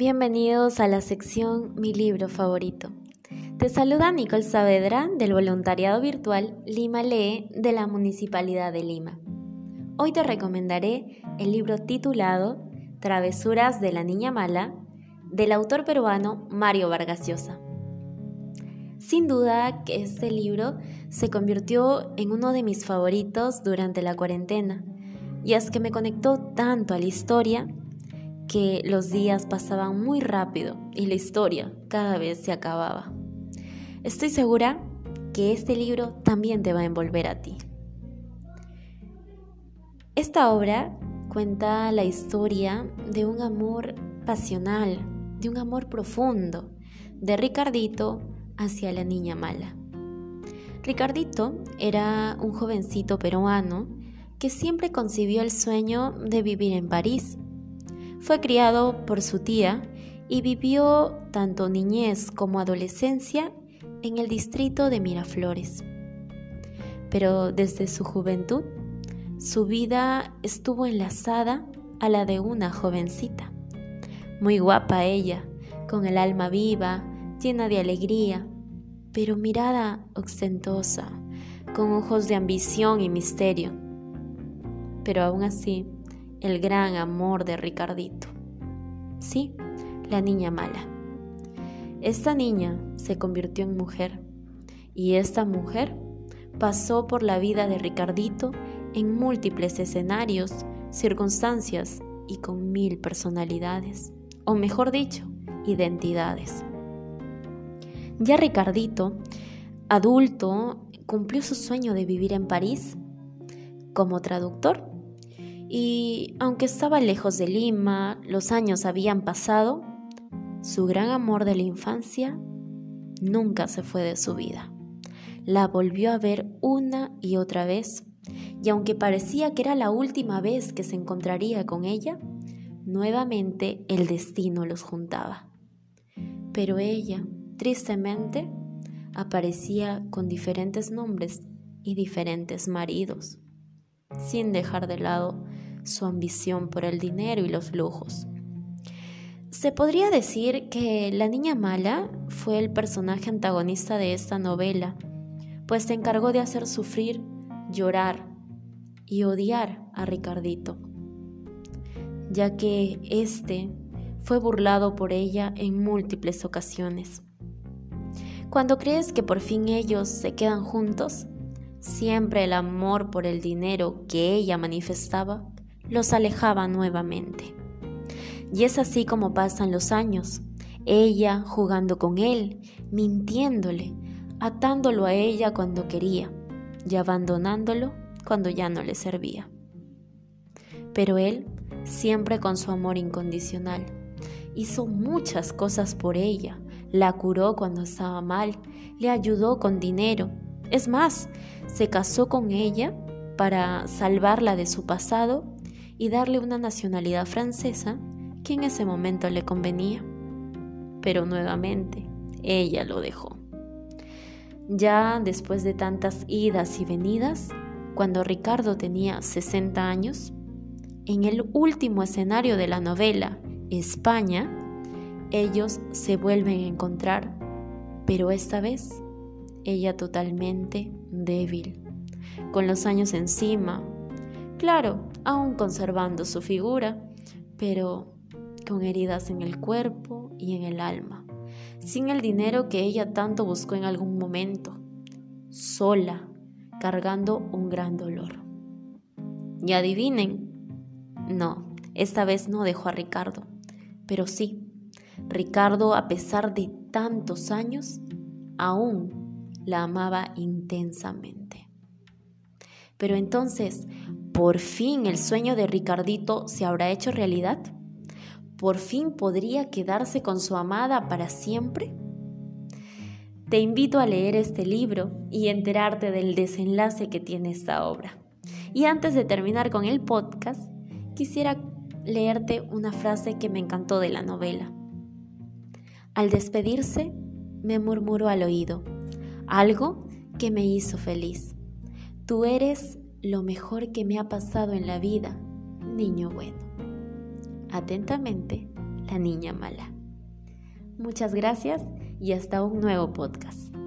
bienvenidos a la sección Mi libro favorito. Te saluda Nicole Saavedra del voluntariado virtual Lima Lee de la Municipalidad de Lima. Hoy te recomendaré el libro titulado Travesuras de la Niña Mala del autor peruano Mario Vargas Llosa. Sin duda que este libro se convirtió en uno de mis favoritos durante la cuarentena, y es que me conectó tanto a la historia que los días pasaban muy rápido y la historia cada vez se acababa. Estoy segura que este libro también te va a envolver a ti. Esta obra cuenta la historia de un amor pasional, de un amor profundo, de Ricardito hacia la niña mala. Ricardito era un jovencito peruano que siempre concibió el sueño de vivir en París fue criado por su tía y vivió tanto niñez como adolescencia en el distrito de Miraflores. Pero desde su juventud, su vida estuvo enlazada a la de una jovencita. Muy guapa ella, con el alma viva, llena de alegría, pero mirada ostentosa, con ojos de ambición y misterio. Pero aún así, el gran amor de Ricardito. Sí, la niña mala. Esta niña se convirtió en mujer y esta mujer pasó por la vida de Ricardito en múltiples escenarios, circunstancias y con mil personalidades, o mejor dicho, identidades. Ya Ricardito, adulto, cumplió su sueño de vivir en París como traductor y aunque estaba lejos de Lima, los años habían pasado, su gran amor de la infancia nunca se fue de su vida. La volvió a ver una y otra vez, y aunque parecía que era la última vez que se encontraría con ella, nuevamente el destino los juntaba. Pero ella, tristemente, aparecía con diferentes nombres y diferentes maridos, sin dejar de lado su ambición por el dinero y los lujos. Se podría decir que la niña mala fue el personaje antagonista de esta novela, pues se encargó de hacer sufrir, llorar y odiar a Ricardito, ya que éste fue burlado por ella en múltiples ocasiones. Cuando crees que por fin ellos se quedan juntos, siempre el amor por el dinero que ella manifestaba los alejaba nuevamente. Y es así como pasan los años, ella jugando con él, mintiéndole, atándolo a ella cuando quería y abandonándolo cuando ya no le servía. Pero él, siempre con su amor incondicional, hizo muchas cosas por ella, la curó cuando estaba mal, le ayudó con dinero, es más, se casó con ella para salvarla de su pasado y darle una nacionalidad francesa que en ese momento le convenía. Pero nuevamente, ella lo dejó. Ya después de tantas idas y venidas, cuando Ricardo tenía 60 años, en el último escenario de la novela, España, ellos se vuelven a encontrar, pero esta vez ella totalmente débil, con los años encima, Claro, aún conservando su figura, pero con heridas en el cuerpo y en el alma, sin el dinero que ella tanto buscó en algún momento, sola, cargando un gran dolor. Y adivinen, no, esta vez no dejó a Ricardo, pero sí, Ricardo, a pesar de tantos años, aún la amaba intensamente. Pero entonces, ¿Por fin el sueño de Ricardito se habrá hecho realidad? ¿Por fin podría quedarse con su amada para siempre? Te invito a leer este libro y enterarte del desenlace que tiene esta obra. Y antes de terminar con el podcast, quisiera leerte una frase que me encantó de la novela. Al despedirse, me murmuró al oído, algo que me hizo feliz. Tú eres lo mejor que me ha pasado en la vida, niño bueno. Atentamente, la niña mala. Muchas gracias y hasta un nuevo podcast.